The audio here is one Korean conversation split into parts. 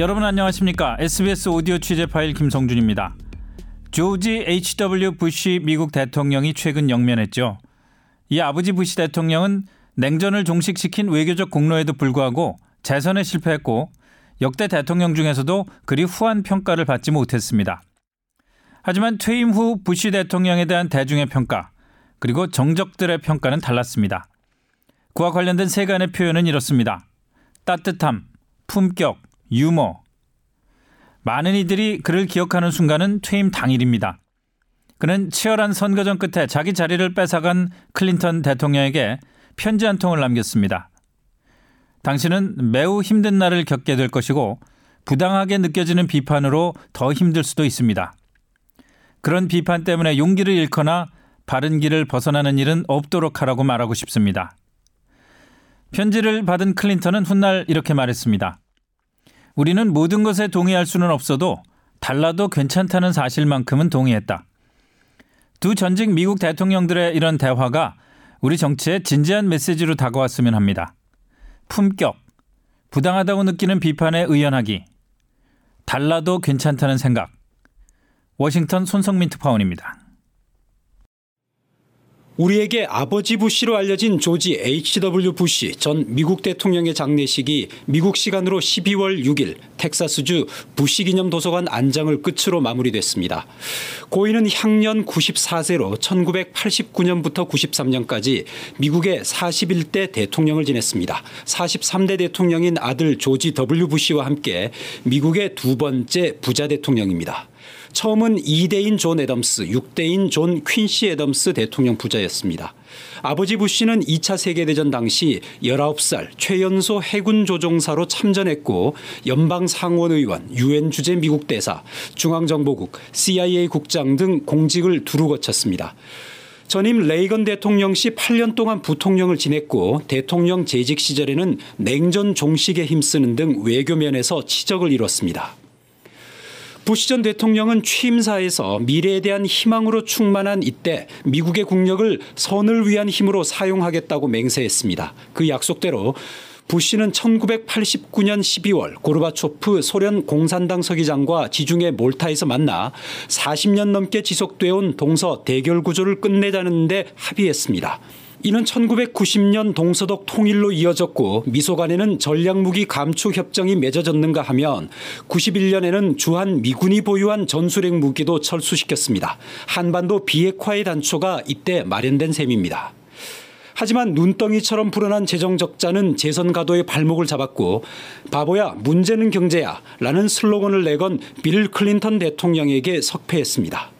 여러분 안녕하십니까? SBS 오디오 취재 파일 김성준입니다. 조지 H.W. 부시 미국 대통령이 최근 영면했죠. 이 아버지 부시 대통령은 냉전을 종식시킨 외교적 공로에도 불구하고 재선에 실패했고 역대 대통령 중에서도 그리 후한 평가를 받지 못했습니다. 하지만 퇴임 후 부시 대통령에 대한 대중의 평가 그리고 정적들의 평가는 달랐습니다. 그와 관련된 세간의 표현은 이렇습니다. 따뜻함, 품격, 유머. 많은 이들이 그를 기억하는 순간은 퇴임 당일입니다. 그는 치열한 선거전 끝에 자기 자리를 뺏어간 클린턴 대통령에게 편지 한 통을 남겼습니다. 당신은 매우 힘든 날을 겪게 될 것이고 부당하게 느껴지는 비판으로 더 힘들 수도 있습니다. 그런 비판 때문에 용기를 잃거나 바른 길을 벗어나는 일은 없도록 하라고 말하고 싶습니다. 편지를 받은 클린턴은 훗날 이렇게 말했습니다. 우리는 모든 것에 동의할 수는 없어도 달라도 괜찮다는 사실만큼은 동의했다. 두 전직 미국 대통령들의 이런 대화가 우리 정치에 진지한 메시지로 다가왔으면 합니다. 품격, 부당하다고 느끼는 비판에 의연하기, 달라도 괜찮다는 생각. 워싱턴 손성민 특파원입니다. 우리에게 아버지 부시로 알려진 조지 H.W. 부시 전 미국 대통령의 장례식이 미국 시간으로 12월 6일 텍사스주 부시 기념 도서관 안장을 끝으로 마무리됐습니다. 고인은 향년 94세로 1989년부터 93년까지 미국의 41대 대통령을 지냈습니다. 43대 대통령인 아들 조지 W. 부시와 함께 미국의 두 번째 부자 대통령입니다. 처음은 2대인 존 애덤스, 6대인 존 퀸시 애덤스 대통령 부자였습니다. 아버지 부시는 2차 세계대전 당시 19살 최연소 해군 조종사로 참전했고 연방 상원의원, 유엔 주재 미국 대사, 중앙정보국, CIA 국장 등 공직을 두루 거쳤습니다. 전임 레이건 대통령 시 8년 동안 부통령을 지냈고 대통령 재직 시절에는 냉전 종식에 힘쓰는 등 외교면에서 치적을 이뤘습니다. 부시 전 대통령은 취임사에서 미래에 대한 희망으로 충만한 이때 미국의 국력을 선을 위한 힘으로 사용하겠다고 맹세했습니다. 그 약속대로 부시는 1989년 12월 고르바초프 소련 공산당 서기장과 지중해 몰타에서 만나 40년 넘게 지속되어 온 동서 대결 구조를 끝내자는 데 합의했습니다. 이는 1990년 동서독 통일로 이어졌고 미소 간에는 전략무기 감축 협정이 맺어졌는가 하면 91년에는 주한 미군이 보유한 전술핵 무기도 철수시켰습니다. 한반도 비핵화의 단초가 이때 마련된 셈입니다. 하지만 눈덩이처럼 불어난 재정 적자는 재선 가도의 발목을 잡았고 바보야 문제는 경제야 라는 슬로건을 내건 빌 클린턴 대통령에게 석패했습니다.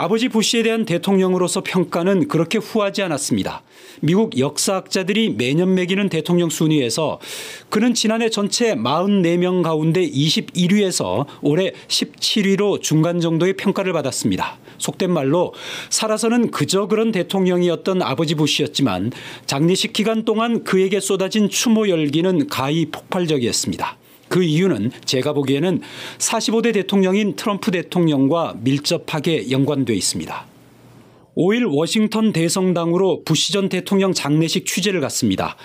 아버지 부시에 대한 대통령으로서 평가는 그렇게 후하지 않았습니다. 미국 역사학자들이 매년 매기는 대통령 순위에서 그는 지난해 전체 44명 가운데 21위에서 올해 17위로 중간 정도의 평가를 받았습니다. 속된 말로 살아서는 그저 그런 대통령이었던 아버지 부시였지만 장례식 기간 동안 그에게 쏟아진 추모 열기는 가히 폭발적이었습니다. 그 이유는 제가 보기에는 45대 대통령인 트럼프 대통령과 밀접하게 연관돼 있습니다. 5일 워싱턴 대성당으로 부시 전 대통령 장례식 취재를 갔습니다.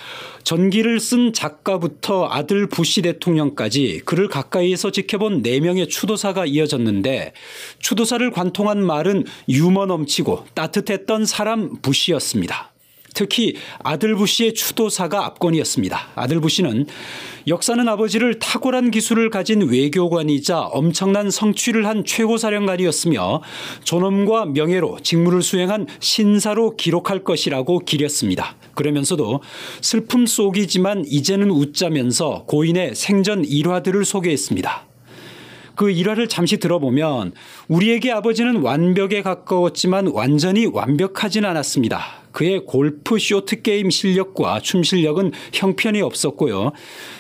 전기를 쓴 작가부터 아들 부시 대통령까지 그를 가까이에서 지켜본 4명의 추도사가 이어졌는데 추도사를 관통한 말은 유머 넘치고 따뜻했던 사람 부시였습니다. 특히 아들 부시의 추도사가 압권이었습니다. 아들 부시는 역사는 아버지를 탁월한 기술을 가진 외교관이자 엄청난 성취를 한 최고사령관이었으며 존엄과 명예로 직무를 수행한 신사로 기록할 것이라고 기렸습니다. 그러면서도 슬픔 속이지만 이제는 웃자면서 고인의 생전 일화들을 소개했습니다. 그 일화를 잠시 들어보면 우리에게 아버지는 완벽에 가까웠지만 완전히 완벽하진 않았습니다. 그의 골프 쇼트 게임 실력과 춤 실력은 형편이 없었고요.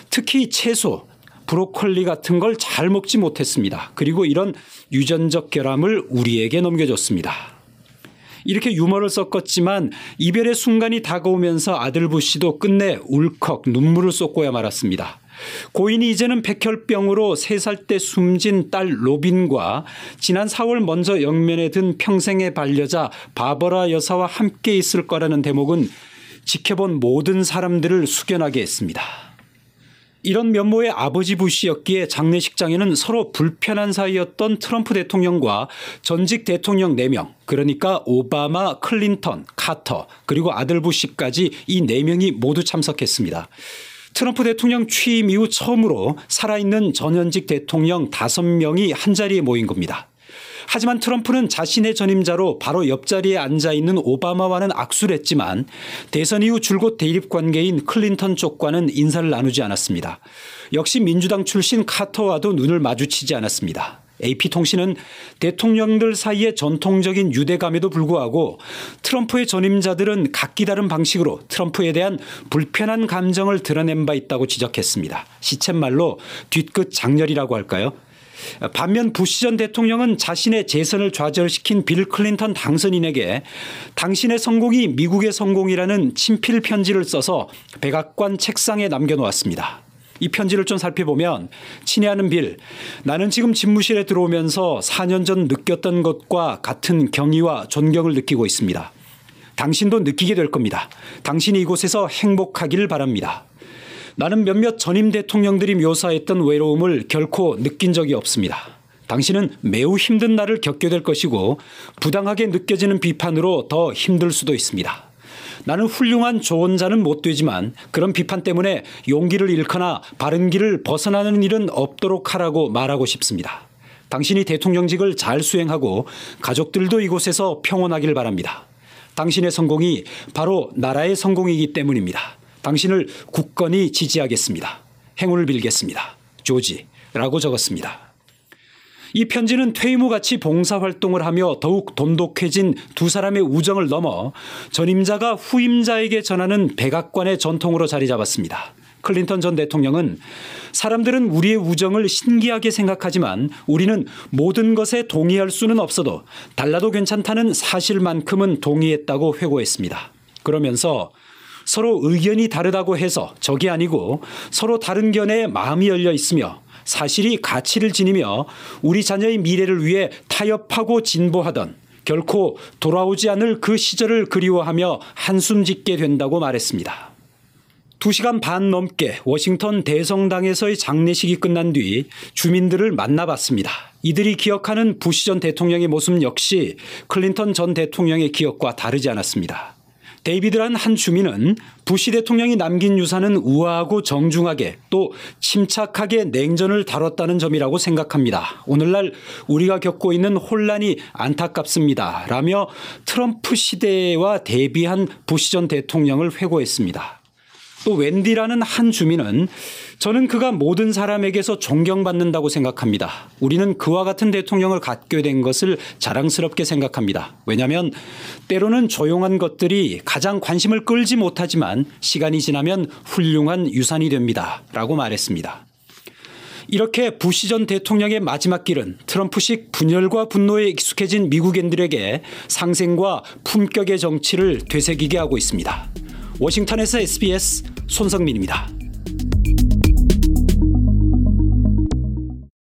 특히 채소, 브로콜리 같은 걸 잘 먹지 못했습니다. 그리고 이런 유전적 결함을 우리에게 넘겨줬습니다. 이렇게 유머를 섞었지만 이별의 순간이 다가오면서 아들 부시도 끝내 울컥 눈물을 쏟고야 말았습니다. 고인이 이제는 백혈병으로 3살 때 숨진 딸 로빈과 지난 4월 먼저 영면에 든 평생의 반려자 바버라 여사와 함께 있을 거라는 대목은 지켜본 모든 사람들을 숙연하게 했습니다. 이런 면모의 아버지 부시였기에 장례식장에는 서로 불편한 사이였던 트럼프 대통령과 전직 대통령 4명, 그러니까 오바마, 클린턴, 카터, 그리고 아들 부시까지 이 4명이 모두 참석했습니다. 트럼프 대통령 취임 이후 처음으로 살아있는 전현직 대통령 5명이 한자리에 모인 겁니다. 하지만 트럼프는 자신의 전임자로 바로 옆자리에 앉아 있는 오바마와는 악수를 했지만 대선 이후 줄곧 대립 관계인 클린턴 쪽과는 인사를 나누지 않았습니다. 역시 민주당 출신 카터와도 눈을 마주치지 않았습니다. AP통신은 대통령들 사이의 전통적인 유대감에도 불구하고 트럼프의 전임자들은 각기 다른 방식으로 트럼프에 대한 불편한 감정을 드러낸 바 있다고 지적했습니다. 시쳇말로 뒤끝 장렬이라고 할까요? 반면 부시 전 대통령은 자신의 재선을 좌절시킨 빌 클린턴 당선인에게 당신의 성공이 미국의 성공이라는 친필 편지를 써서 백악관 책상에 남겨놓았습니다. 이 편지를 좀 살펴보면 친애하는 빌, 나는 지금 집무실에 들어오면서 4년 전 느꼈던 것과 같은 경의와 존경을 느끼고 있습니다. 당신도 느끼게 될 겁니다. 당신이 이곳에서 행복하기를 바랍니다. 나는 몇몇 전임 대통령들이 묘사했던 외로움을 결코 느낀 적이 없습니다. 당신은 매우 힘든 날을 겪게 될 것이고 부당하게 느껴지는 비판으로 더 힘들 수도 있습니다. 나는 훌륭한 조언자는 못 되지만 그런 비판 때문에 용기를 잃거나 바른 길을 벗어나는 일은 없도록 하라고 말하고 싶습니다. 당신이 대통령직을 잘 수행하고 가족들도 이곳에서 평온하길 바랍니다. 당신의 성공이 바로 나라의 성공이기 때문입니다. 당신을 굳건히 지지하겠습니다. 행운을 빌겠습니다. 조지 라고 적었습니다. 이 편지는 퇴임 후 같이 봉사활동을 하며 더욱 돈독해진 두 사람의 우정을 넘어 전임자가 후임자에게 전하는 백악관의 전통으로 자리 잡았습니다. 클린턴 전 대통령은 사람들은 우리의 우정을 신기하게 생각하지만 우리는 모든 것에 동의할 수는 없어도 달라도 괜찮다는 사실만큼은 동의했다고 회고했습니다. 그러면서 서로 의견이 다르다고 해서 적이 아니고 서로 다른 견해에 마음이 열려 있으며 사실이 가치를 지니며 우리 자녀의 미래를 위해 타협하고 진보하던 결코 돌아오지 않을 그 시절을 그리워하며 한숨 짓게 된다고 말했습니다. 2시간 반 넘게 워싱턴 대성당에서의 장례식이 끝난 뒤 주민들을 만나봤습니다. 이들이 기억하는 부시 전 대통령의 모습 역시 클린턴 전 대통령의 기억과 다르지 않았습니다. 데이비드란 한 주민은 부시 대통령이 남긴 유산은 우아하고 정중하게 또 침착하게 냉전을 다뤘다는 점이라고 생각합니다. 오늘날 우리가 겪고 있는 혼란이 안타깝습니다. 라며 트럼프 시대와 대비한 부시 전 대통령을 회고했습니다. 또 웬디라는 한 주민은 저는 그가 모든 사람에게서 존경받는다고 생각합니다. 우리는 그와 같은 대통령을 갖게 된 것을 자랑스럽게 생각합니다. 왜냐하면 때로는 조용한 것들이 가장 관심을 끌지 못하지만 시간이 지나면 훌륭한 유산이 됩니다. 라고 말했습니다. 이렇게 부시 전 대통령의 마지막 길은 트럼프식 분열과 분노에 익숙해진 미국인들에게 상생과 품격의 정치를 되새기게 하고 있습니다. 워싱턴에서 SBS 손성민입니다.